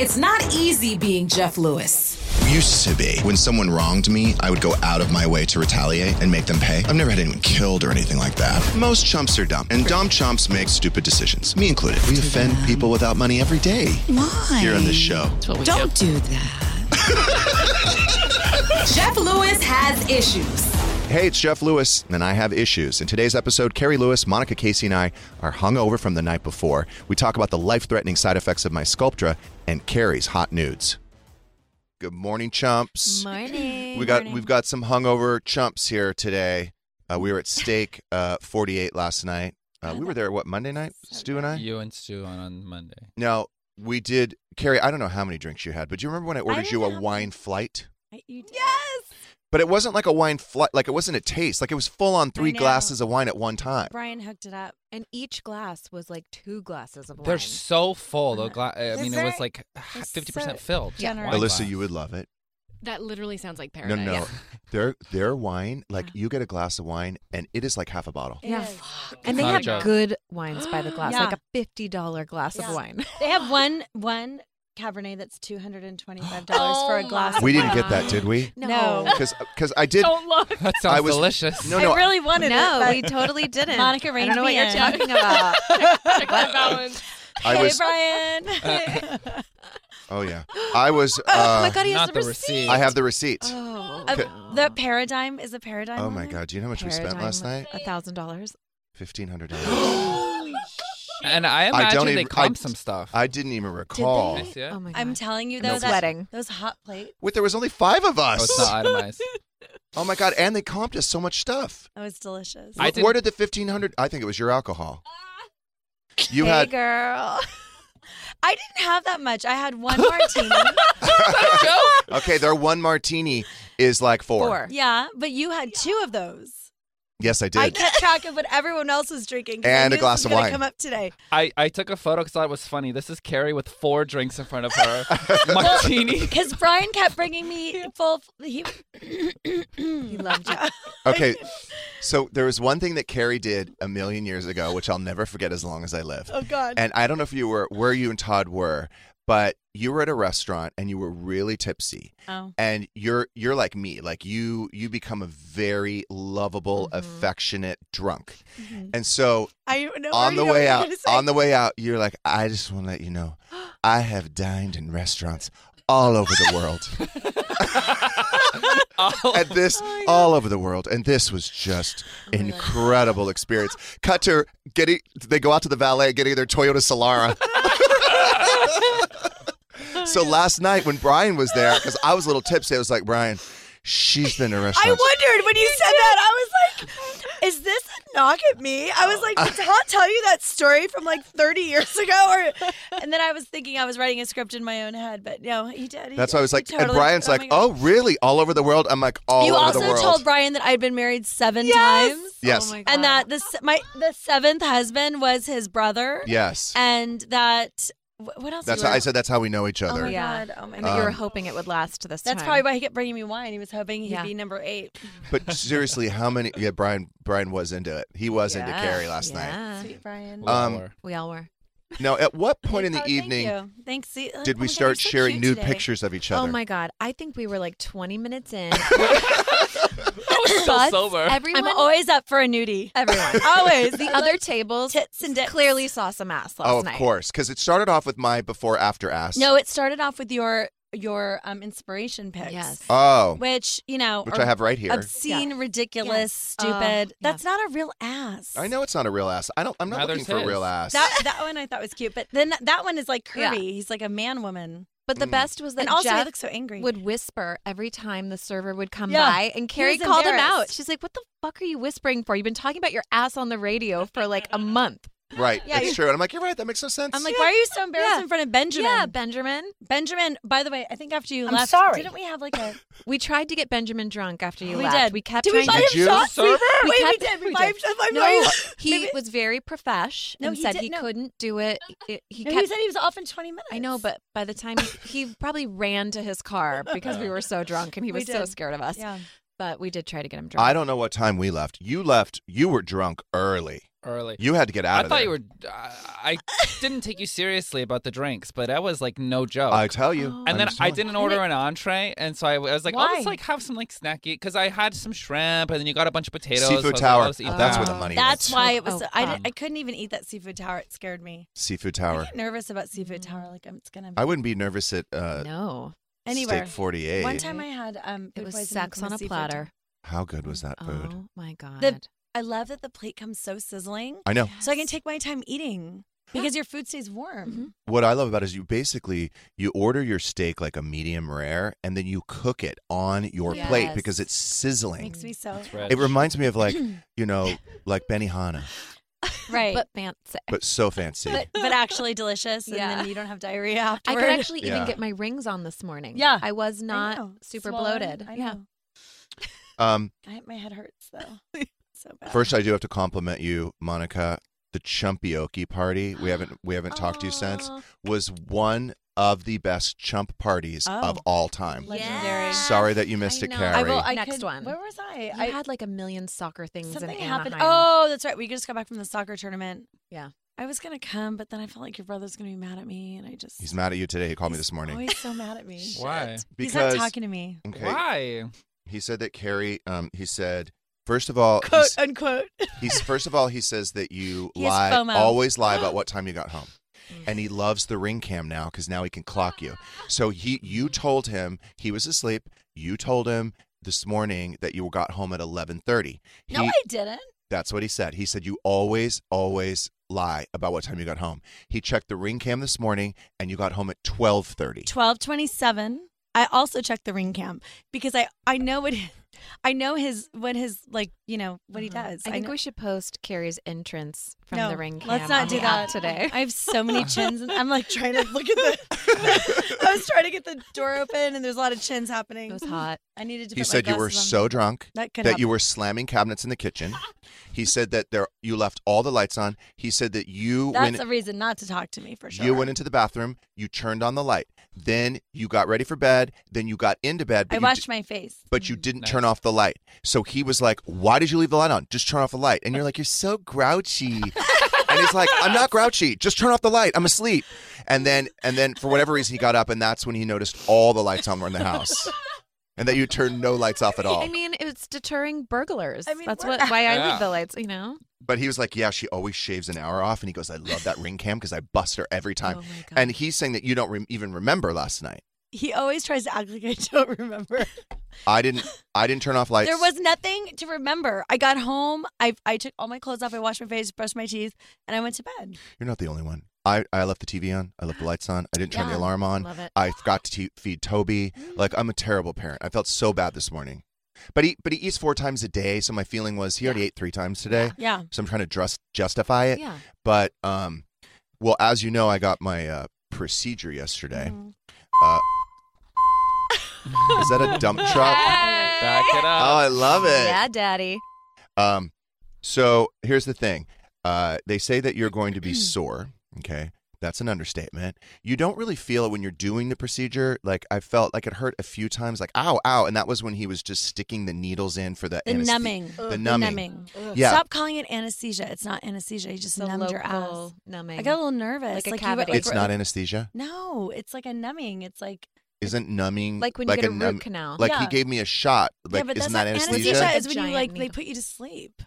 It's not easy being Jeff Lewis. Used to be. When someone wronged me, I would go out of my way to retaliate and make them pay. I've never had anyone killed or anything like that. Most chumps are dumb, and dumb chumps make stupid decisions, me included. We offend people without money every day Why? here on this show. Don't do that. Jeff Lewis has issues. Hey, it's Jeff Lewis, and I have issues. In today's episode, Carrie Lewis, Monica Casey, and I are hungover from the night before. We talk about the life threatening side effects of my Sculptra and Carrie's hot nudes. Good morning, chumps. Morning. We got we've got some hungover chumps here today. Uh, we were at Steak uh, 48 last night. Uh, we were there what Monday night, Stu and I. You and Stu on, on Monday. Now we did, Carrie. I don't know how many drinks you had, but do you remember when I ordered you a wine flight? Yes. But it wasn't like a wine flight. Like it wasn't a taste. Like it was full on three glasses of wine at one time. Brian hooked it up, and each glass was like two glasses of wine. They're so full. The uh, gla- I mean, it was like they're fifty so percent filled. generous. Wine Alyssa, glass. you would love it. That literally sounds like No, paradise. No, no, their their wine. Like you get a glass of wine, and it is like half a bottle. It Yeah. is. And they Not a have joke. good wines by the glass, Yeah. like a fifty dollar glass Yeah. of wine. They have one one Cabernet that's two hundred and twenty five dollars for a Oh glass. my of We didn't wine. get that, did we? No. Because I did. Don't look. That sounds I was- delicious. No, no. I really wanted no, it. we totally didn't. Monica I reined don't know what you're in. talking about. Check that balance. I hey, was. Brian. Oh yeah. I was. oh my Uh, God, he has Not the the receipt. receipt. I have the receipt. Oh, Uh, Okay. the paradigm is the paradigm. Oh my god! Do you know how much we spent last night? A thousand dollars. Fifteen hundred dollars. and I I imagine don't they even- I- some stuff. I didn't even recall. they? Oh my god. I'm telling you though, No that, sweating. those hot plates. Wait, there was only five of oh, us. it's not itemized. Oh my god! And they comped us so much stuff. That was delicious. I Wh- Where did the fifteen hundred? I think it was your alcohol. Ah. You hey, had. girl. I didn't have that much. I had one martini. Okay, their one martini is like four. Four. yeah, but you had two of those. Yes, I did. I kept track of what everyone else was drinking. 'cause I And a knew this glass was of gonna wine. Come up today. I, I took a photo because I thought it was funny. This is Carrie with four drinks in front of her. Martini. Because Brian kept bringing me full. He, He loved you. Okay, so there was one thing that Carrie did a million years ago, which I'll never forget as long as I live. oh God. And I don't know if you were where you and Todd were, but you were at a restaurant and you were really tipsy. oh. And you're you're like me, like you you become a very lovable, Mm-hmm. affectionate drunk. And so I know on the way out, on the way out, you're like, I just want to let you know, I have dined in restaurants all over the world. and this all over the world and this was just incredible experience cut to getting they go out to the valet getting their toyota solara so last night when brian was there because i was a little tipsy i was like brian she's been to I wondered when you said that. I was like, "Is this a knock at me?" I was like, "Did Todd tell you that story from like 30 years ago?" Or, and then I was thinking I was writing a script in my own head, but no, he did. He that's did. why i was He like and brian's oh like oh really all over the world i'm like all you over the world You also told Brian that I'd been married seven Yes. times. Yes. Oh my And that the my the seventh husband was his brother. yes And that wh- what else? that's how i said that's how we know each other. Oh other my Yeah. god! Oh my And god! that you were Um, hoping it would last this That's time. probably why he kept bringing me wine. He was hoping he'd Yeah. be number eight. but seriously how many yeah brian brian was into it he was into Yeah, carrie last night. Sweet Brian. We all Um, were. We all were. Now, at what point in the Oh, evening Thank you. Thanks. See, oh did my we God, start so sharing nude today. pictures of each other? Oh my god! I think we were like 20 minutes in. so But sober. Everyone, I'm always up for a nudie. everyone, Always. The other like tables tits and dicks. clearly saw some ass last night. oh, of night. course, because it started off with my before after ass. No, it started off with your your um inspiration pics. Yes. Oh, Which you know, which are I have right here. obscene, ridiculous, Yes. stupid. Uh, That's not a real ass. I know it's not a real ass. I don't. I'm not Neither looking is for a real ass. That that one I thought was cute, but then that one is like curvy. Yeah. He's like a man woman, But the Mm. best was that and also he Jeff looks so angry. would whisper every time the server would come Yeah. by, and Carrie called him out. She's like, "What the fuck are you whispering for? You've been talking about your ass on the radio for like a month." Right. Yeah, it's true. And I'm like, you're right. That makes no sense. I'm like, why are you so embarrassed Yeah. in front of Benjamin? Yeah, Benjamin. Benjamin. By the way, I think after you I'm left, sorry. didn't we have like a? We tried to get Benjamin drunk after you we left. did. We kept Did we trying buy to him Did you? shots? We, Server? wait, we, kept- did. We, we buy him did. shots. No, he was very profesh No, and he said did- he no. couldn't do it. It- he No, kept. he said he was off in 20 minutes. I know, but by the time he, he probably ran to his car because we were so drunk and he We was so did. scared of us. yeah. But we did try to get him drunk. I don't know what time we left. You left. You were drunk early. Early. You had to get out of it. I of thought there. you were. I I didn't take you seriously about the drinks, but that was like no joke. I tell you. Oh. and then I'm I sorry. didn't order an entree, and so I, I was like, I'll Why? just like have some like snacky because I had some shrimp, and then you got a bunch of potatoes. so I was Seafood like, Tower. I'll just eat That's that. where the money. That's is. why it was. Oh, I, didn't- I couldn't even eat that seafood tower. It scared me. Seafood I Tower. get nervous about seafood tower. Like I'm, it's gonna. I wouldn't be nervous at uh, no. Anywhere. Steak 48. One time I had um. It food was poisoning sex from on a seafood platter. tower. How good was that food? Oh my god. The- I love that the plate comes so sizzling, I know. so I can take my time eating because your food stays warm. Mm-hmm. What I love about it is you basically you order your steak like a medium rare and then you cook it on your plate Yes. because it's sizzling. Makes me so Rich. It reminds me of like, you know, like Benihana, right, but fancy. but so fancy. but but actually delicious, and Yeah. then you don't have diarrhea afterwards. I could actually Yeah. even get my rings on this morning. Yeah. I was not know. super Swollen. bloated. I Yeah. know. um, I, my head hurts though. so bad. first I do have to compliment you, Monica. The Chumpioki party we haven't we haven't talked to you since was one of the best chump parties of Oh. all time. Legendary. Sorry that you missed I it, know. Carrie. I will. I Next could, one. Where was I? You I had like a million soccer things something in happened. Oh, that's right. We just got back from the soccer tournament. Yeah. I was gonna come, but then I felt like your brother's gonna be mad at me, and I just He's mad at you today. He called me He's this morning. Always so mad at me. Why? He's Because not talking to me. okay, Why? he said that Carrie. Um, he said first of all, Quote he's, unquote. he's first of all he says that you He has lie FOMO. always lie about what time you got home. Mm. And he loves the ring cam now because now he can clock you. So he, you told him he was asleep. You told him this morning that you got home at eleven thirty. no, I didn't. That's what he said. He said you always, always lie about what time you got home. He checked the ring cam this morning, and you got home at twelve thirty. Twelve twenty-seven. I also checked the ring cam because I I know what I know his what his like you know what he uh-huh. does. I think know, we should post Carrie's entrance from no, the ring cam. Let's not on do the that today. I have so many chins, and I'm like trying to look at the. I was trying to get the door open, and there's a lot of chins happening. It was hot. I needed to. He put my said you were on. so drunk That could that you were slamming cabinets in the kitchen. He said that there you left all the lights on. He said that you That's went a reason not to talk to me for sure. you went into the bathroom, you turned on the light. Then you got ready for bed, then you got into bed, but I washed di- my face. but you didn't Nice. turn off the light. So he was like, "Why did you leave the light on? Just turn off the light." And you're like, "You're so grouchy." and he's like, "I'm not grouchy. Just turn off the light. I'm asleep." And then and then for whatever reason he got up and that's when he noticed all the lights on were in the house. And that you turned no lights off at all. I mean, it's deterring burglars. I mean, That's what- what why I Yeah. leave the lights. You know. But he was like, "Yeah, she always shaves an hour off." And he goes, "I love that ring cam because I bust her every time." Oh my god. and he's saying that you don't re- even remember last night. He always tries to act like I don't remember. I didn't. I didn't turn off lights. There was nothing to remember. I got home. I I took all my clothes off. I washed my face, brushed my teeth, and I went to bed. You're not the only one. I, I left the TV on. I left the lights on. I didn't turn the alarm on. love it. I forgot to te- feed Toby. Like I'm a terrible parent. I felt so bad this morning. But he but he eats four times a day. So my feeling was he already ate three times today. Yeah. So I'm trying to just justify it. Yeah. But um, well, as you know, I got my uh, procedure yesterday. Mhm. Uh, is that a dump truck? Back it up. Oh. I love it. Yeah, Daddy. Um, so here's the thing. Uh, they say that you're going to be sore. Okay. That's an understatement. You don't really feel it when you're doing the procedure. Like I felt like it hurt a few times, like ow, ow, and that was when he was just sticking the needles in for the The anesthesia- numbing. The numbing. Yeah. Stop calling it anesthesia. It's not anesthesia. You just The numbed your ass. numbing. I got a little nervous. Like a you- cavity. It's like- not anesthesia. No, it's like a numbing. It's like Isn't numbing Like when you get a root numb- canal. Like he Yeah. gave me a shot. Like yeah, but isn't that's that not anesthesia? anesthesia. Is when you giant like they needle. put you to sleep.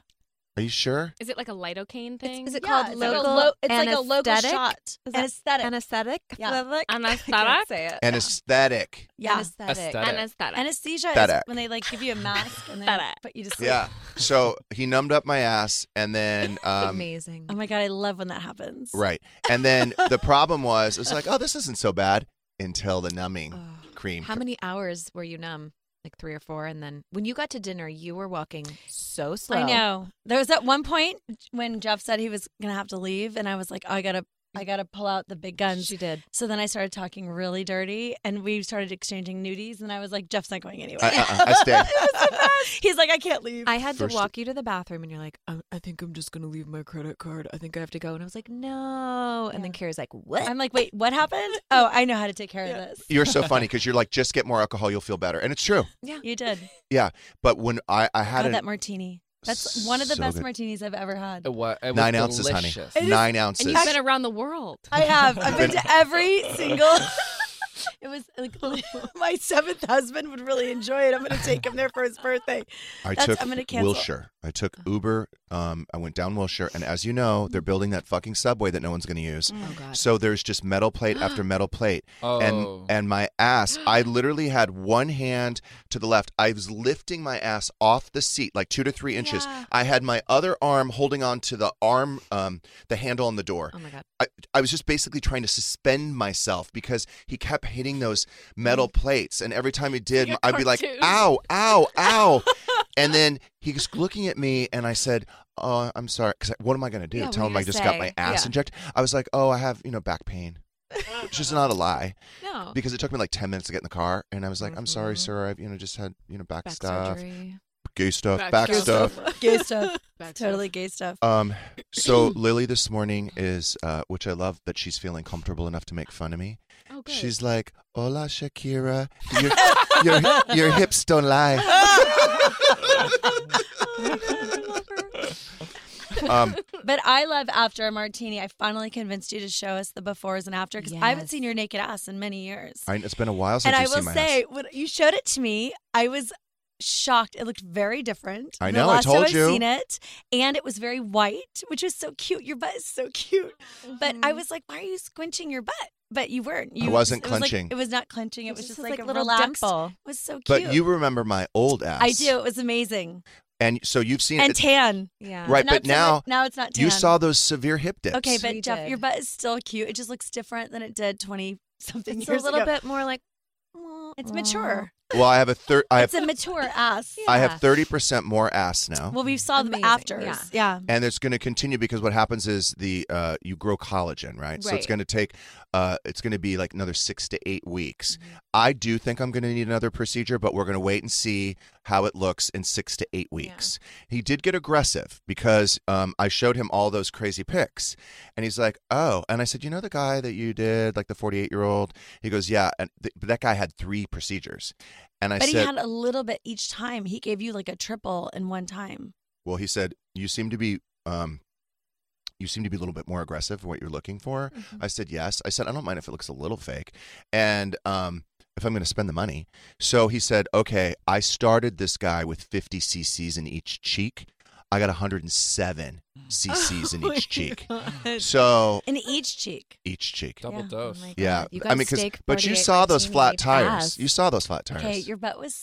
Are you sure? Is it like a lidocaine thing? Is it Yeah, called it's like a local lo- it's like a local anesthetic? shot. Is that Anesthetic. Anesthetic? Yeah. Anesthetic? I Anesthetic? can't say it. Anesthetic. Yeah. Anesthetic. Aesthetic. Anesthetic. Anesthesia is Aesthetic. when they like give you a mask and then Aesthetic. put you to sleep. Yeah. So he numbed up my ass, and then um, Amazing. Oh my god, I love when that happens. right, and then the problem was, it's like, oh, this isn't so bad until the numbing Oh. cream. How many hours were you numb? Like three or four, and then when you got to dinner, you were walking so slow. I know. There was at one point when Jeff said he was gonna have to leave, and I was like, oh, I gotta, I gotta pull out the big guns. She did. So then I started talking really dirty, and we started exchanging nudies, and I was like, Jeff's not going anywhere. I- uh-uh, I stayed. He's like, I can't leave. I had First- to walk you to the bathroom, and you're like, I, I think I'm just gonna leave my credit card. I think I have to go, and I was like, no. And then Carrie's like, what? I'm like, wait, what happened? Oh, I know how to take care of this. You're so funny because you're like, just get more alcohol, you'll feel better, and it's true. yeah. You did. Yeah, but when I I had God, an, that martini. That's one of the So best good. martinis I've ever had. It wa- it was nine ounces, delicious. honey, nine ounces. And you've been around the world. I have. I've been to every single. It was like my seventh husband would really enjoy it. I'm going to take him there for his birthday. I That's- took I'm gonna cancel. Wilshire. I took Uber. Um, I went down Wilshire, and as you know, they're building that fucking subway that no one's going to use. Oh God. So there's just metal plate after metal plate, Oh. and and my ass. I literally had one hand to the left. I was lifting my ass off the seat like two to three inches. Yeah. I had my other arm holding on to the arm, um, the handle on the door. Oh my God. I, I was just basically trying to suspend myself because he kept hitting those metal plates, and every time he did, Like a I'd be like, "Ow, ow, ow!" and then he was looking at me, and I said, "Oh, I'm sorry." Because what am I going to do? Yeah, Tell him I gonna just got my ass Yeah. injected? I was like, "Oh, I have you know back pain," which is not a lie No. because it took me like ten minutes to get in the car, and I was like, "I'm sorry, Mhm. sir. I've you know just had you know back, Back stuff, surgery. gay stuff, Back back, stuff. stuff." Gay stuff. Back totally gay stuff. Um, so Lily this morning is, uh, which I love that she's feeling comfortable enough to make fun of me. Oh, good. She's like, "Hola, Shakira, your your, your hips don't lie." um, But I love after a martini. I finally convinced you to show us the befores and after because I haven't Yes. seen your naked ass in many years. I, it's been a while since and I you've will seen my say, ass. when you showed it to me, I was shocked. It looked very different. I than know, The I last time told I've you. seen it, and it was very white, which was so cute. Your butt is so cute. But I was like, why are you squinching your butt? But you weren't. You, wasn't it was like- clenching. it was not clenching. It, It was just just like, like a little relaxed. dimple. It was so cute. But you remember my old ass. I do. It was amazing. and so you've seen And it, tan. Yeah. right? Not But so now, much- now it's not tan. you saw those severe hip dips. Okay, but We Jeff, did. your butt is still cute. It just looks different than it did twenty something It's a years little ago. bit more like. It's mature. Well, I have a third. I It's a mature ass. I have thirty percent more ass now. Well, we saw Amazing, the afters. yeah. Yeah. and it's going to continue because what happens is the uh, you grow collagen, right? right. So it's going to take uh, it's going to be like another six to eight weeks. Mm-hmm. I do think I'm going to need another procedure, but we're going to wait and see how it looks in six to eight weeks. He did get aggressive because um, I showed him all those crazy pics, and he's like, "Oh," and I said, "You know the guy that you did, like the 48 year old?" He goes, "Yeah," and th- that guy had three procedures, and I But said, he had a little bit each time. He gave you like a triple in one time. Well, he said, "You seem to be, um, you seem to be a little bit more aggressive for what you're looking for." Mm-hmm. I said, "Yes." I said, "I don't mind if it looks a little fake, and um, if I'm going to spend the money." So he said, "Okay." I started this guy with 50 cc's in each cheek. I got 107 mm. cc's in each cheek. So In each cheek. each cheek. Double Yeah. Oh dose. Oh Yeah, God. You I got mean, 'cause- steak but you 48 saw those martini flat tires. ass. You saw those flat tires. Okay, your butt was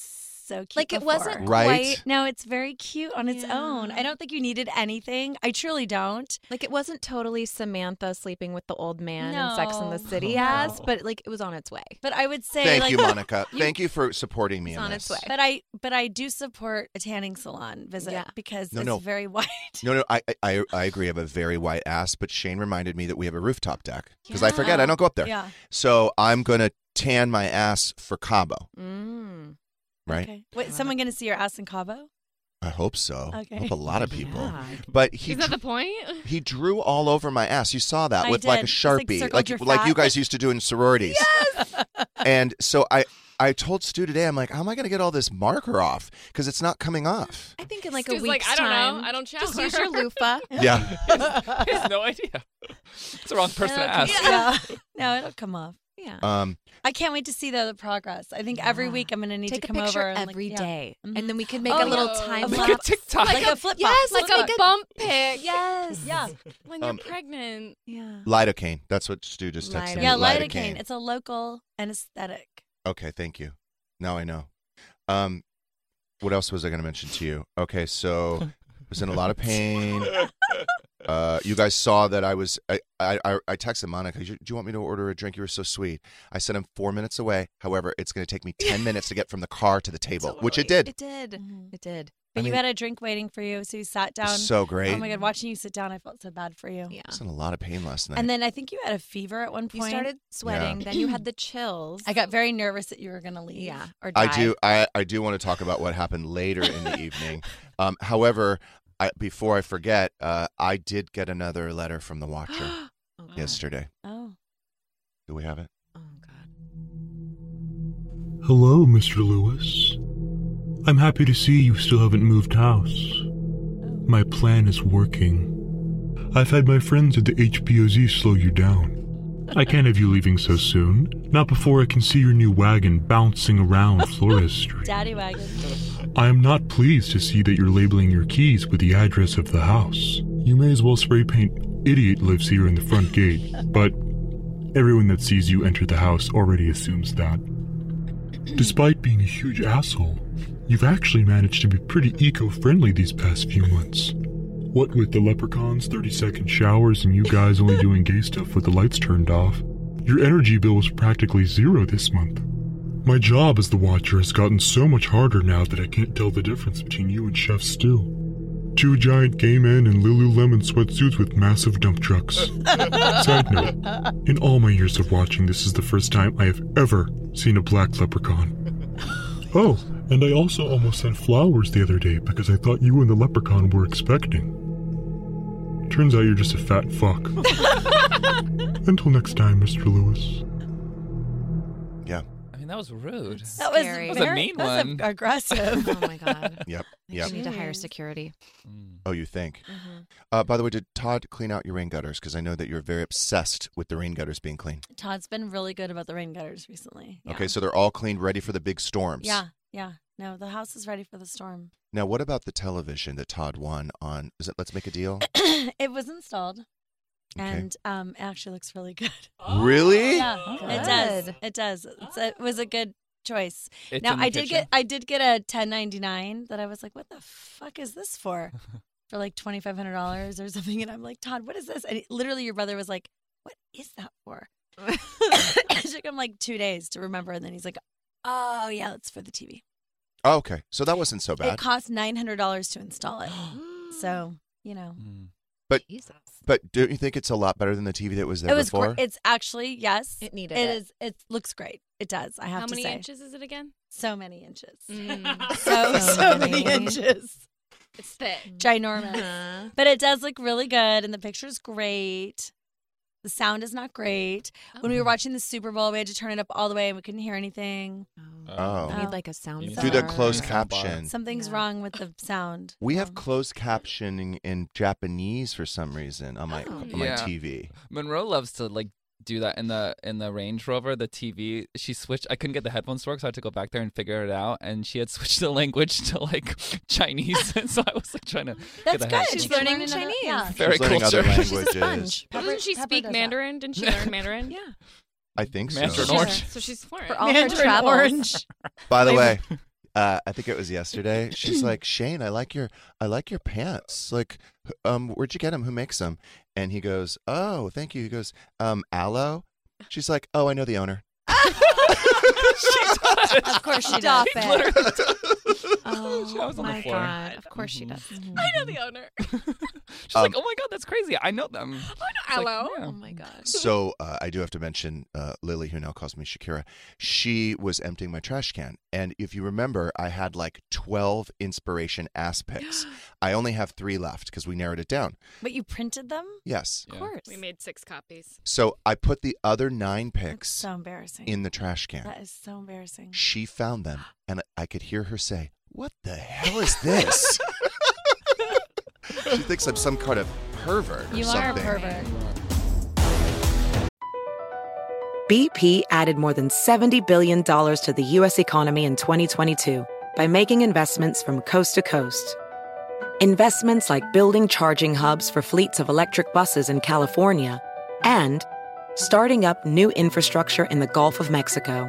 so cute. Like, it before. wasn't Right? quite No, it's very cute on its own. I don't think you needed anything. I truly don't. Like it wasn't totally Samantha sleeping with the old man in Sex in the City No. ass, but like it was on its way. But I would say Thank like you, Monica. you- Thank you for supporting me It's in on this. its way. But I but I do support a tanning salon visit Yeah. because No, it's no. very white. No, no, I, I, I agree. I have a very white ass, but Shane reminded me that we have a rooftop deck because I forget I don't go up there. Yeah. So I'm gonna tan my ass for Cabo, Mm. Right? Okay. Wait, someone gonna see your ass in Cabo? I hope so. I Okay. hope a lot of people. Yeah. But he Is that the point? he drew all over my ass. You saw that I with like a did. Just, like, sharpie, like like you guys used to do in sororities. Yes. and so I I told Stu today, I'm like, how am I going to get all this marker off? Because it's not coming off. I think in like Stu's a like, week's I don't know. I don't shower. Just use your loofah. Yeah. He has no idea. It's the wrong person to ask. Yeah. no, it'll come off. Yeah. Um. I can't wait to see the progress. I think every Yeah. week I'm going to need Take to a come picture over and, every like, day, yeah. And then we can make Oh, a little yeah. time A Like a. TikTok. like a flip Yes, like a a- bump pic. Yes. Yeah. When you're Um, pregnant. Yeah. Lidocaine. That's what Stu just texted me. Yeah, lidocaine. lidocaine. It's a local anesthetic. Okay, thank you. Now I know. Um, what else was I going to mention to you? Okay, so I was in a lot of pain. Uh, you guys saw that I was. I I, I I texted Monica. Do you want me to order a drink? You were so sweet. I said I'm four minutes away. However, it's going to take me ten minutes to get from the car to the table, which it did. It did. Mhm. It did. But I you mean- had a drink waiting for you, so you sat down. So great. Oh my god, watching you sit down, I felt so bad for you. Yeah. I was in a lot of pain last night. And then I think you had a fever at one point. You started sweating, then you had the chills. I got very nervous that you were going to leave. yeah, or I do. I I do want to talk about what happened later in the evening. Um, however, I, before I forget, uh, I did get another letter from the Watcher Oh, yesterday. Oh. Do we have it? Oh God. Hello, Mr. Lewis. I'm happy to see you still haven't moved house. My plan is working. I've had my friends at the HPOZ slow you down. I can't have you leaving so soon. Not before I can see your new wagon bouncing around Flores Street. Daddy wagon. I am not pleased to see that you're labeling your keys with the address of the house. You may as well spray paint idiot lives here in the front gate, but everyone that sees you enter the house already assumes that. Despite being a huge asshole, you've actually managed to be pretty eco friendly these past few months. What with the leprechauns, 30 second showers, and you guys only doing gay stuff with the lights turned off, your energy bill was practically zero this month. My job as the Watcher has gotten so much harder now that I can't tell the difference between you and Chef Stu. Two giant gay men in Lululemon sweatsuits with massive dump trucks. Side note, in all my years of watching, this is the first time I have ever seen a black leprechaun. Oh, and I also almost sent flowers the other day because I thought you and the leprechaun were expecting. Turns out you're just a fat fuck. Until next time, Mr. Lewis. Yeah. I mean, that was rude. That was, Scary. That was a very- mean that was one. aggressive. Oh my God. Yep. Yep. you need to hire security. Mm. Oh, you think? Mm-hmm. Uh, by the way, did Todd clean out your rain gutters? Because I know that you're very obsessed with the rain gutters being clean. Todd's been really good about the rain gutters recently. Yeah. Okay, so they're all cleaned, ready for the big storms. Yeah, yeah. No, the house is ready for the storm. Now, what about the television that Todd won on? Is it Let's Make a Deal? it was installed, Okay. and um, it actually looks really good. Really? Yeah, Oh, it does. It does. It's it was a good choice. It's now I did kitchen. get I did get a 1099 that I was like, what the fuck is this for? for like twenty five hundred dollars or something, and I'm like, Todd, what is this? And he- literally, your brother was like, what is that for? it took him like two days to remember, and then he's like, oh yeah, it's for the TV. Oh, okay, so that wasn't so bad. It cost nine hundred dollars to install it. so you know, Mm. But Jesus. but don't you think it's a lot better than the TV that was there it was. before? Gr- it's actually yes, It needed It it. is. It looks great. It does. I have How to many say, inches is it again? so many inches. Mm. So So so many many. inches. It's thick. Ginormous. Uh-huh. But it does look really good, and the picture's great. The sound is not great. When we were watching the Super Bowl, we had to turn it up all the way, and we couldn't hear anything. Oh. You need like a sound. Do the bar. closed Sound caption. Something's Yeah. wrong with the sound. We have Um, closed captioning in Japanese for some reason on my Oh. on my Yeah. TV. Monroe loves to like do that in the in the Range Rover, the TV. She switched. I couldn't get the headphones to work, so I had to go back there and figure it out. And she had switched the language to like Chinese, and so I was like trying to That's get the good. headphones. She's learning learn another- Chinese. Yeah. Very She's learning other culture. She's a languages. sponge. Pepper- Doesn't she Pepper speak does that. Mandarin? Didn't she learn Mandarin? Yeah. I think so. Mandarin orange. So she's fluent. For all her Mandarin travels. orange. By the way, uh, I think it was yesterday. She's like, Shane, I like your, I like your pants. Like, um, where'd you get them? Who makes them? And he goes, Oh, thank you. He goes, um, Alo. She's like, Oh, I know the owner. Of course she does. Stop it. Oh She was on the my floor. god! Of course she does. I know the owner. She's Um, like, oh my god, that's crazy. I know them. Oh, It's like, hello. yeah. Oh my god! So uh, I do have to mention uh, Lily, who now calls me Shakira. She was emptying my trash can, and if you remember, I had like twelve inspiration ass pics. I only have three left because we narrowed it down. But you printed them? Yes. Of course. We made six copies. So I put the other nine That's pics so embarrassing. in the trash can. that is so embarrassing. She found them, and I could hear her say, "What the hell is this?" she thinks I'm some kind of pervert. or You are a something. pervert. BP added more than $70 billion to the U.S. economy in 2022 by making investments from coast to coast. Investments like building charging hubs for fleets of electric buses in California and starting up new infrastructure in the Gulf of Mexico.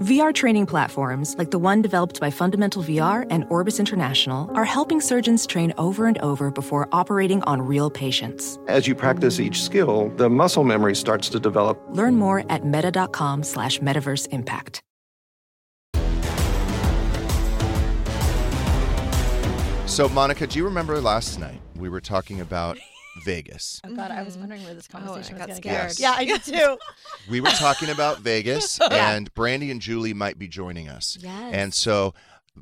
VR training platforms, like the one developed by Fundamental VR and Orbis International, are helping surgeons train over and over before operating on real patients. As you practice each skill, the muscle memory starts to develop. Learn more at meta.com slash metaverse impact. So, Monica, do you remember last night we were talking about Vegas? Oh God, I was mm-hmm. wondering where this oh, conversation got was going to scared. go. Yeah, I did too. We were talking about Vegas, Yeah. and Brandy and Julie might be joining us. Yes. And so,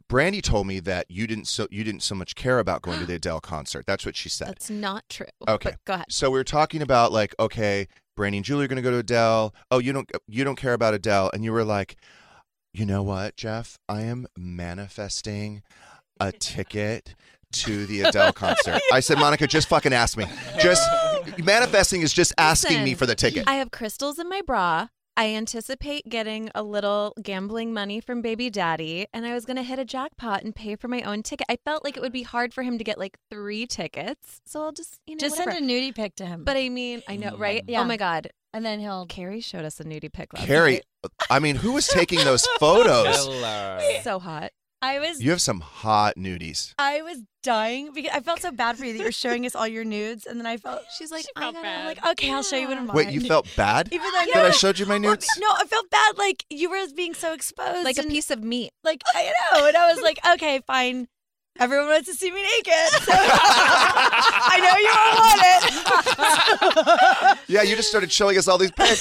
Brandy told me that you didn't so you didn't so much care about going to the Adele concert. That's what she said. That's not true. Okay. But go ahead. So we were talking about like, okay, Brandy and Julie are going to go to Adele. Oh, you don't you don't care about Adele, and you were like, you know what, Jeff? I am manifesting a ticket to the Adele concert. I said, Monica, just fucking ask me. Just manifesting is just asking me for the ticket. I have crystals in my bra. I anticipate getting a little gambling money from baby daddy, and I was going to hit a jackpot and pay for my own ticket. I felt like it would be hard for him to get like three tickets, so I'll just you know Just whatever. send a nudie pic to him. But I mean, I know, right? Mm, yeah. Oh my god, and then he'll. Carrie showed us a nudie pic last Carrie, I mean, who was taking those photos? Killer. So hot. I was. You have some hot nudies. I was dying because I felt so bad for you that you were showing us all your nudes, and then I felt She's like, She I felt gotta, bad. I'm like, okay, I'll show you what I'm Wait, you felt bad Even though I that I showed you my Well, nudes? no, I felt bad. Like you were being so exposed, like a piece of meat. Like I know, and I was like, okay, fine. Everyone wants to see me naked, so I know you all want it. Yeah, you just started showing us all these pics.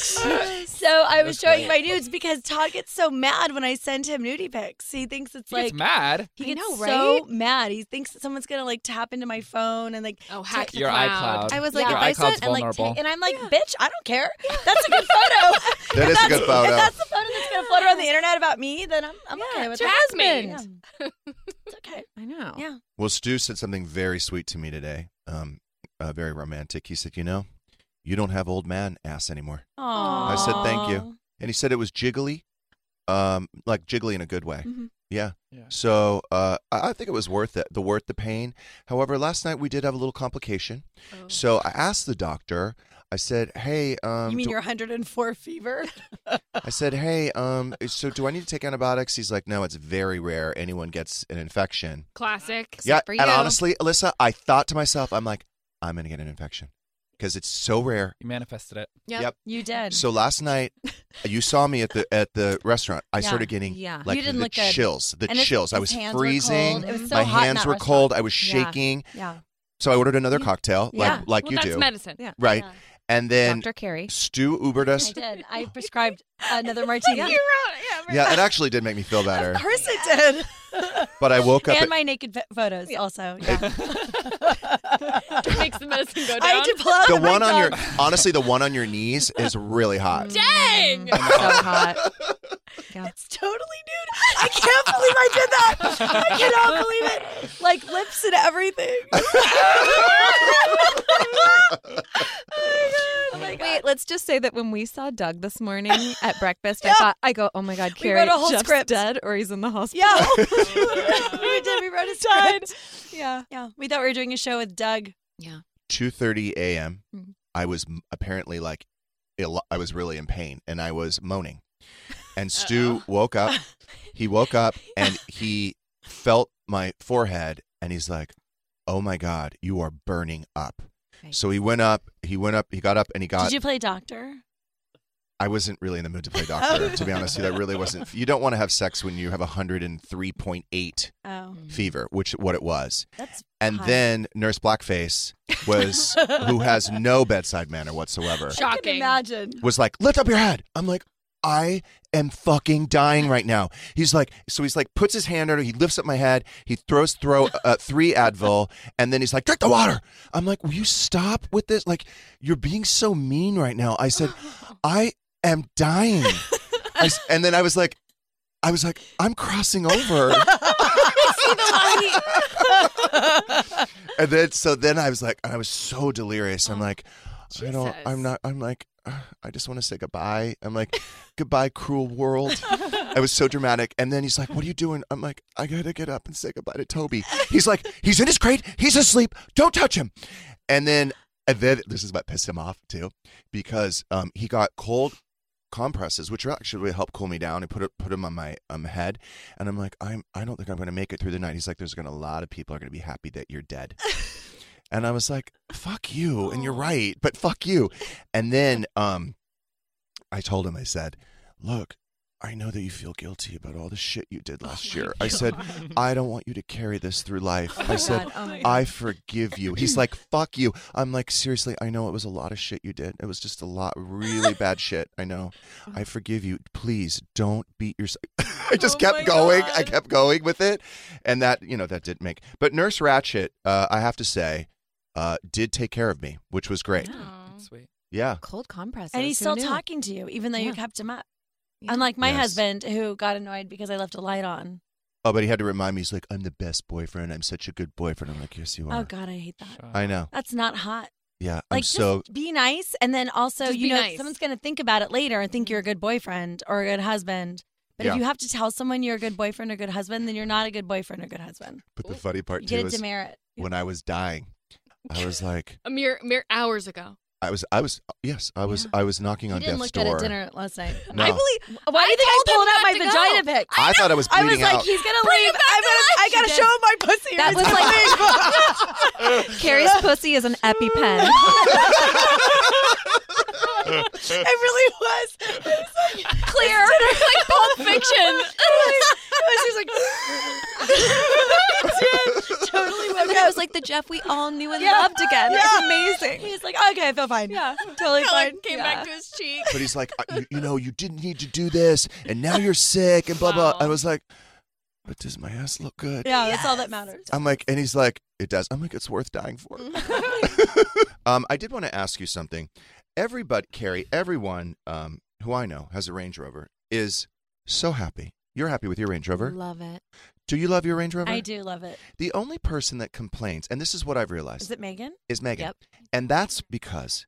so I was showing my nudes because Todd gets so mad when I send him nudie pics. He thinks it's He like gets mad. He I gets know, so right? mad. He thinks that someone's gonna like tap into my phone and like Oh, hack take- the Your cloud. iCloud. I was like, Your if I iCloud's sent and like vulnerable. take, and I'm like, bitch, I don't care. That's a good photo. That If a good that's- photo. If that's the photo that's gonna float around the internet about me, then I'm, I'm okay with tag that. me. Yeah. It's okay. I know. Yeah. Well, Stu said something very sweet to me today. Um, uh, very romantic. He said, "You know, you don't have old man ass anymore." Aww. I said, "Thank you," and he said it was jiggly, um, like jiggly in a good way. Mhm. Yeah. So uh, I I think it was worth it, the worth the pain. However, last night we did have a little complication. So I asked the doctor. I said, "Hey, um, you mean do- your 104 fever? I said, "Hey, um, so do I need to take antibiotics?" He's like, "No, it's very rare anyone gets an infection." Classic. yeah, for and you. honestly, Alyssa, I thought to myself, I'm like, I'm gonna get an infection because it's so rare. You manifested it. Yep. You did. So last night, you saw me at the at the restaurant. I Yeah. started getting Yeah. like You didn't the look good. chills, the And his- chills. I was hands were freezing. cold. It was so My hot in hands that were restaurant. cold. I was shaking. Yeah. So I ordered another cocktail, Yeah. like like Well, you that's do. medicine. Yeah. Right. And then Dr. Carrie. Stu Ubered us. I did. I prescribed another martini. You wrote, yeah, Yeah, it actually did make me feel better. Of course it did. But I woke up and at- my naked ph- photos also. Yeah. Makes the medicine go down. I had to pull out the my one on your honestly, the one on your knees is really hot. Dang! so hot. It's totally nude. I can't believe I did that. I cannot believe it. Like lips and everything. Oh my god. oh. Wait, let's just say that when we saw Doug this morning at breakfast, I thought, I go, oh my God, We Carrie, wrote a whole Jeff's script. dead or he's in the hospital. Yeah. we did. We wrote a script. Yeah. Yeah. We thought we were doing a show with Doug. Yeah. 2:30 a.m. Mhm. I was apparently like ill, I was really in pain and I was moaning. And Stu woke up. He woke up and he felt my forehead and he's like, "Oh my god, you are burning up." So he went up, he went up, he got up and he got Did you play doctor? I wasn't really in the mood to play doctor, oh. to be honest you. That really wasn't. You don't want to have sex when you have 103.8 Oh. Mm. fever, which what it was. That's and high. then Nurse Blackface was, who has no bedside manner whatsoever, I can imagine. was like, "Lift up your head." I'm like, I am fucking dying right now. He's like, so he's like, puts his hand under, he lifts up my head, he throws throw uh, three Advil, and then he's like, drink the water. I'm like, will you stop with this? Like, you're being so mean right now. I said, I am dying. I and then I was like, I was like, I'm crossing over. and then so then I was like, I was so delirious. I'm like, I don't. I'm not. I'm like, "Uh, I just want to say goodbye. I'm like, goodbye, cruel world. I was so dramatic. And then he's like, What are you doing? I'm like, I gotta get up and say goodbye to Toby. He's like, He's in his crate. He's asleep. Don't touch him. And then, and then this is what pissed him off too, because um, he got cold compresses, which actually really help cool me down, and put it put them on my um head. And I'm like, I'm I don't think I'm gonna make it through the night. He's like, There's gonna a lot of people are gonna be happy that you're dead. And I was like, fuck you. And you're right, but fuck you. And then um I told him, I said, look, I know that you feel guilty about all the shit you did last year. I said, I don't want you to carry this through life. Oh I said, oh I God. forgive you. He's like, fuck you. I'm like, seriously, I know it was a lot of shit you did. It was just a lot, really bad shit. I know. I forgive you. Please don't beat yourself. I just Oh kept going. I kept going with it. And that, you know, that didn't make. But Nurse Ratched, uh, I have to say, uh, did take care of me, which was great. Sweet. Yeah. Cold compresses. And he's still knew? talking to you, even though you Yeah. kept him up. Unlike my Yes. husband, who got annoyed because I left a light on. Oh, but he had to remind me. He's like, I'm the best boyfriend. I'm such a good boyfriend. I'm like, yes, you are. Oh God, I hate that. I know. That's not hot. Yeah. I'm Like, so. just be nice, and then also, Just you be know, nice. someone's gonna think about it later and think you're a good boyfriend or a good husband. But Yeah. if you have to tell someone you're a good boyfriend or good husband, then you're not a good boyfriend or good husband. But the funny part You too get a is demerit. when I was dying, I was like, A mere mere hours ago. I was, I was, yes, I was, I was knocking You on didn't death's look door. at dinner last night. No. I believe. Why I do you think I told him pulled out not my to go. vagina pic? I thought I was I was like, out. he's gonna Bring leave. it back I'm to gonna, I gotta You show him my pussy. That was he's like Carrie's pussy is an EpiPen. leaving. it really was. It was like, Clear. like Pulp Fiction. it was just like totally went I was like the Jeff we all knew and Yeah. loved again. Yeah. It's amazing. He's like, okay, I feel fine. Yeah. totally Color fine. came back to his cheek. but he's like, "Uh, you, you know, you didn't need to do this, and now you're sick, and blah blah. Wow. I was like, but does my ass look good? Yeah, that's all that matters. I'm like, and he's like, it does. I'm like, it's worth dying for. um, I did want to ask you something. Everybody, Carrie, everyone um, who I know has a Range Rover is so happy. You're happy with your Range Rover. Love it. Do you love your Range Rover? I do love it. The only person that complains, and this is what I've realized, Is it Megan? is Megan. Yep. And that's because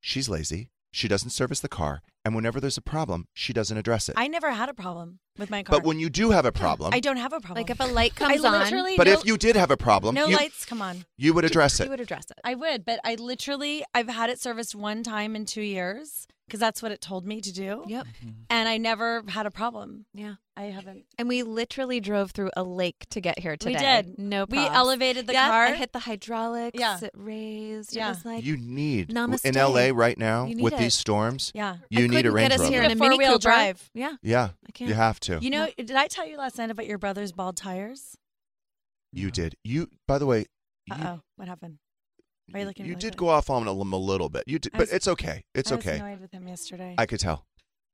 she's lazy. She doesn't service the car, and whenever there's a problem, she doesn't address it. I never had a problem with my car. but when you do have a problem, I don't have a problem. Like if a light I comes on, literally but no, if you did have a problem, no you, lights come on. you would address it. you it. would address it. I would, but I literally I've had it serviced one time in two years because that's what it told me to do. Yep. Mm-hmm. And I never had a problem. Yeah. I haven't. And we literally drove through a lake to get here today. We did. No We elevated the Yeah, car. I hit the hydraulics. Yeah. It raised. Yeah. It was like you need in LA right now with it. these storms. Yeah. you I need a couldn't Range get us here in a A Mini four-wheel drive. Yeah. yeah, I can't. you have to. You know, did I tell you last night about your brother's bald tires? You did. You, by the way, Uh oh, what happened? Are you looking at you me like did go off on him a little bit. You did, I but it's okay. It's I was okay. annoyed with him yesterday. I could tell.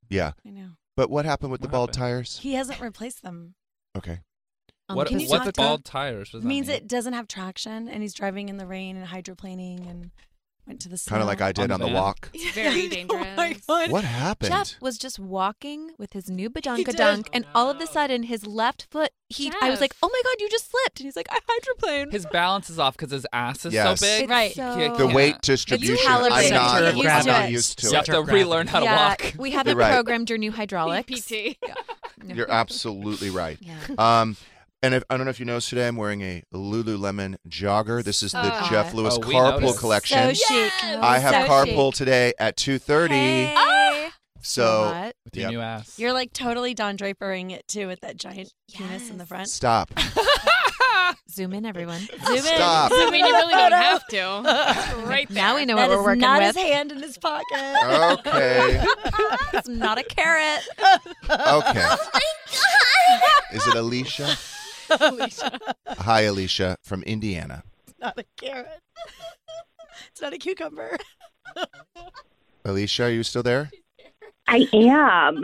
Yeah. I know. But what happened with the bald happened? tires? He hasn't replaced them. Okay. Um, What, can you what's talk bald tires? What does that means mean? it doesn't have traction, and he's driving in the rain and hydroplaning and went to the Kind of like I did On on the the van. walk. It's very dangerous. Oh my god! What happened? Jeff was just walking with his new did. badunkadunk, and all of a sudden, his left foot. He, I was like, "Oh my god, you just slipped!" And he's like, "I hydroplaned." His balance is off because his ass is Yes. so big. It's Right. so- He the can't- weight distribution. I'm calibrated not. to it. I'm Used not it. used to You it. have to relearn how to yeah, walk. we have You're right. programmed your new hydraulics. PT. You're absolutely right. Yeah. Um, and if, I don't know if you noticed today, I'm wearing a Lululemon jogger. This is the So Jeff. Lewis Oh, carpool noticed. collection. So chic. I have so carpool chic. today at 2:30. Hey. Ah! So hot. With your Yep. new ass. You're like totally Don Drapering it too with that giant penis in the front. stop. Zoom in, everyone. Zoom in. Stop. I mean, you really don't have to. Right there. Now we know That what we're is working not with. his hand in his pocket. Okay. it's not a carrot. Okay. Is it Alicia? Hi, Alicia from Indiana. It's not a carrot. it's not a cucumber. Alicia, are you still there? I am.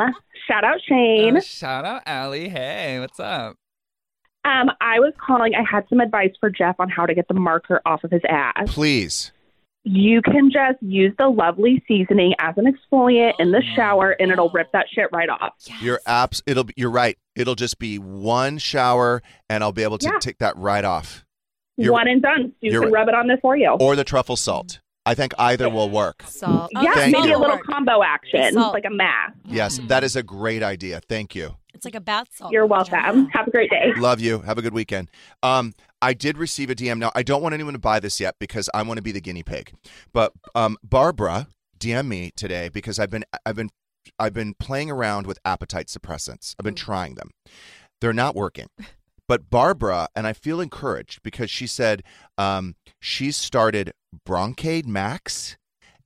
Shout out Shane. Oh, shout out Allie. Hey, what's up? Um, I was calling. I had some advice for Jeff on how to get the marker off of his ass. Please. You can just use the lovely seasoning as an exfoliant in the shower, and it'll rip that shit right off. You're abs- it'll be, you're right. It'll just be one shower and I'll be able to Yeah. take that right off. You're- One and done. You can right. rub it on there for you. Or the truffle salt. I think either will work. Salt. Oh, yeah, Thank maybe you. a little combo action, Salt. like a mask. Yes, that is a great idea. Thank you. It's like a bath salt. You're welcome. Have a great day. Love you. Have a good weekend. Um, I did receive a DM. Now, I don't want anyone to buy this yet because I want to be the guinea pig. But um, Barbara DM me today because I've been I've been I've been playing around with appetite suppressants. I've been trying them. They're not working. But Barbara and I feel encouraged because she said um, she's started Bronkaid Max.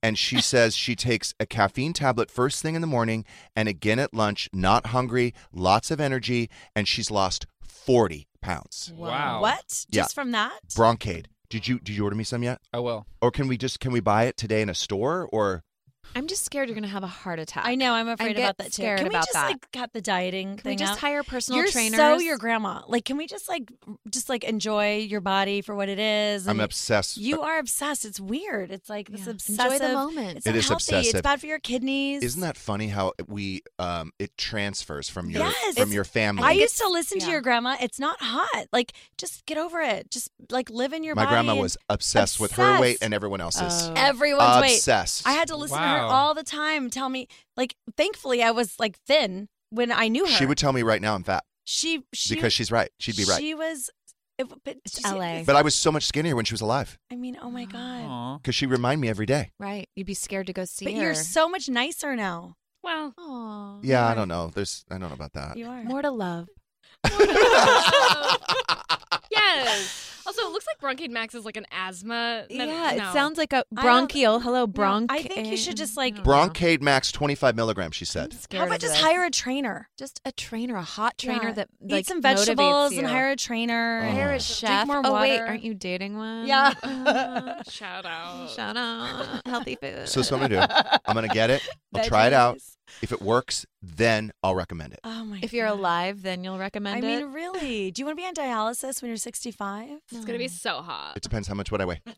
And she says she takes a caffeine tablet first thing in the morning and again at lunch, not hungry, lots of energy, and she's lost 40 pounds. Wow. What? Just Yeah. from that? Bronkaid. Did you did you order me some yet? I will. Or can we just can we buy it today in a store or I'm just scared you're going to have a heart attack. I know. I'm afraid get about that too. scared Can we about just that. like cut the dieting Can we thing just out? hire personal You're trainers? so your grandma. Like, can we just like just like enjoy your body for what it is? I'm obsessed. You are obsessed. It's weird. It's like this Yeah. obsessive. Enjoy the moment. It's It not is healthy. obsessive. It's bad for your kidneys. Isn't that funny how we um it transfers from your Yes. from It's- your family? I used to listen to your grandma. It's not hot. Like, just get over it. Just like live in your My body. grandma was obsessed, with her weight and everyone else's. Oh. everyone's weight. Obsessed. I had to listen to her Wow. all the time. Tell me, like, thankfully, I was like thin when I knew her. She would tell me right now I'm fat She, she because she's right. She'd be right. She was. It, but It's did LA. But I was so much skinnier when she was alive I mean, oh my god. Because she remind me every day. Right. You'd be scared to go see But her. you're so much nicer now. Well, Aw. Yeah, I don't know. There's I don't know about that. You are. More to love. yes. Also, it looks like Bronkaid Max is like an asthma. med- yeah, no. it sounds like a bronchial. Hello, No, bronch. I think you should just like. Bronkaid Max 25 milligrams. She said. How about just hire a trainer? just a trainer, a hot trainer Yeah. that Eat like some motivates vegetables you. and hire a trainer. Oh. Hire a Drink chef. more Oh wait, aren't you dating one? Yeah. Uh, Shout out. shout out, healthy food. So that's what I'm gonna do. I'm gonna get it. I'll try it out. Veggies. If it works, then I'll recommend it. Oh my. if you're God. alive, then you'll I recommend it. I mean, really? Do you want to be on dialysis when you're 65? It's gonna be so hot. It depends how much would I weigh.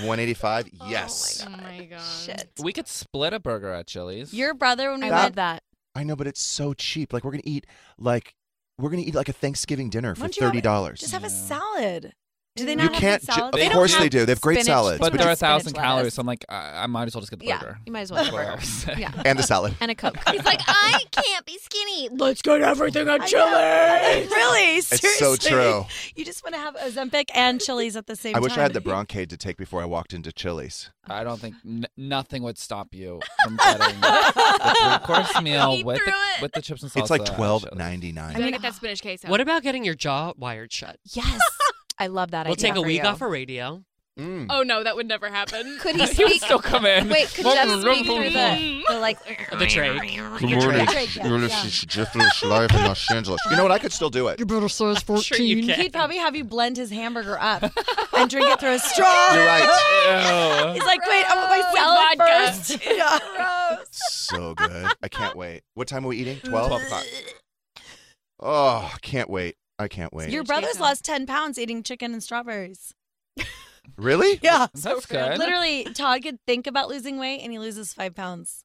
185. Yes. Oh my god. Shit. We could split a burger at Chili's. Your brother when we I That- love that. I know, but it's so cheap. Like we're gonna eat like we're gonna eat like a Thanksgiving dinner for Why don't you have- thirty dollars. Just have a salad. Do they You not have can't. good ju- of They don't course have they do. They have great spinach, salads. But Put there are a a thousand spinach calories, so I'm like, I, I might as well just get the Yeah, burger. you might as well have a That's what I burger. Yeah. and the salad. And a Coke. He's like, I can't be skinny. Let's get everything on chili. really? seriously, It's so true. You just want to have Ozempic and Chili's at the same time. I time. wish I had the Bronkaid to take before I walked into Chili's. I don't think n- nothing would stop you from getting the three course meal He with threw the, it. with the chips and salsa. It's like at twelve Chili's. ninety I nine. gotta get that spinach queso. What about getting your jaw wired shut? Yes. I love that idea. We'll idea. take a for week you. off of radio. Mm. Oh no, that would never happen. Could he He would speak? still come in. Wait, could Jeff speak through the, the like The trade. Good morning. You're listening to Jeff Lewis live in Los Angeles. You know what? I could still do it. brother says Sure you can. He'd probably have you blend his hamburger up and drink it through a straw. You're right. He's like, wait, I want my salad first. Yeah. So good. I can't wait. What time are we eating? Twelve. 12 o'clock. Oh, can't wait. I can't wait. Your brother's lost 10 pounds eating chicken and strawberries. Really? Yeah. That's good. Literally, Todd could think about losing weight and he loses five pounds.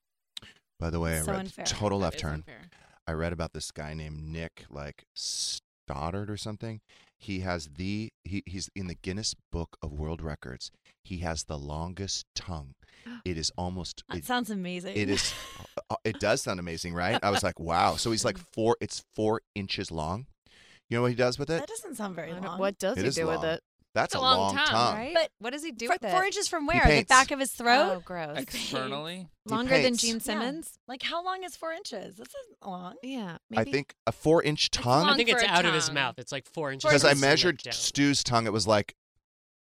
By the way, I So read unfair. total That left turn. unfair. I read about this guy named Nick, like Stoddard or something. He has the he, he's in the Guinness Book of World Records. He has the longest tongue. It is almost That it, sounds amazing. it is uh, it does sound amazing, right? I was like, wow. So he's like four. It's four inches long. You know what he does with it? That doesn't sound very I don't- long. What does It he is do with long. it? That's It's a a long long tongue, tongue. Right? But what does he do Four, with it? four inches from where? The paints. back of his throat? Oh, gross. Externally. Longer than paints. Gene Yeah. Simmons? Like, how long is four inches? This isn't long. Yeah. Maybe. I think a four inch tongue. I long think for it's a out of his tongue. mouth. It's like four inches. Because I from his measured lip down. Stu's tongue. It was like,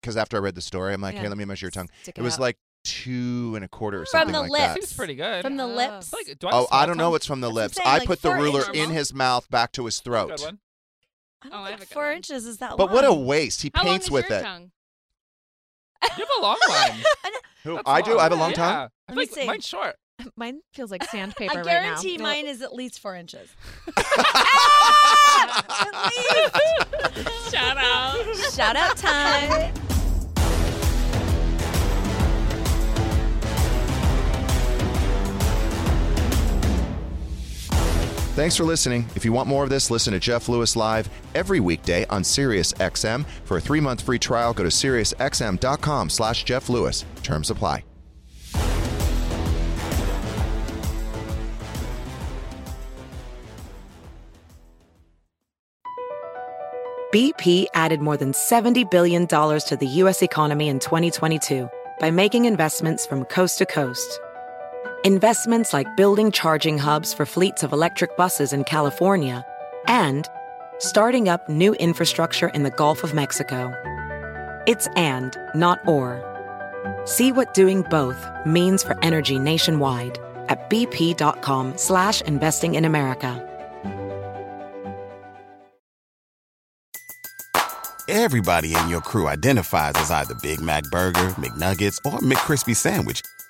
because after I read the story, I'm like, Yeah. hey, let me measure your tongue. Stick It was out. like two and a quarter or From something the like lips. that. Seems pretty good. From the Oh. lips. Like, do I oh, have Oh, a small I don't know tongue? what's from the That's what I'm lips. saying, I like put the four ruler inches. in his mouth back to his Good throat. one. I Oh, don't I have think a good four one. inches is that long. But what a waste. He How long paints is with your it. tongue? You have a long one. Who? I do. I have a long Yeah. tongue. I Let feel like mine's short. Mine feels like sandpaper I right now. guarantee No. mine is at least four inches. Ah! Shout out. Shout out time. Thanks for listening. If you want more of this, listen to Jeff Lewis live every weekday on Sirius XM. For a three-month free trial, go to SiriusXM.com slash Jeff Lewis. Terms apply. BP added more than $70 billion to the U.S. economy in 2022 by making investments from coast to coast. Investments like building charging hubs for fleets of electric buses in California and starting up new infrastructure in the Gulf of Mexico. It's and, not or. See what doing both means for energy nationwide at bp.com slash investing in America. Everybody in your crew identifies as either Big Mac Burger, McNuggets, or McCrispy Sandwich.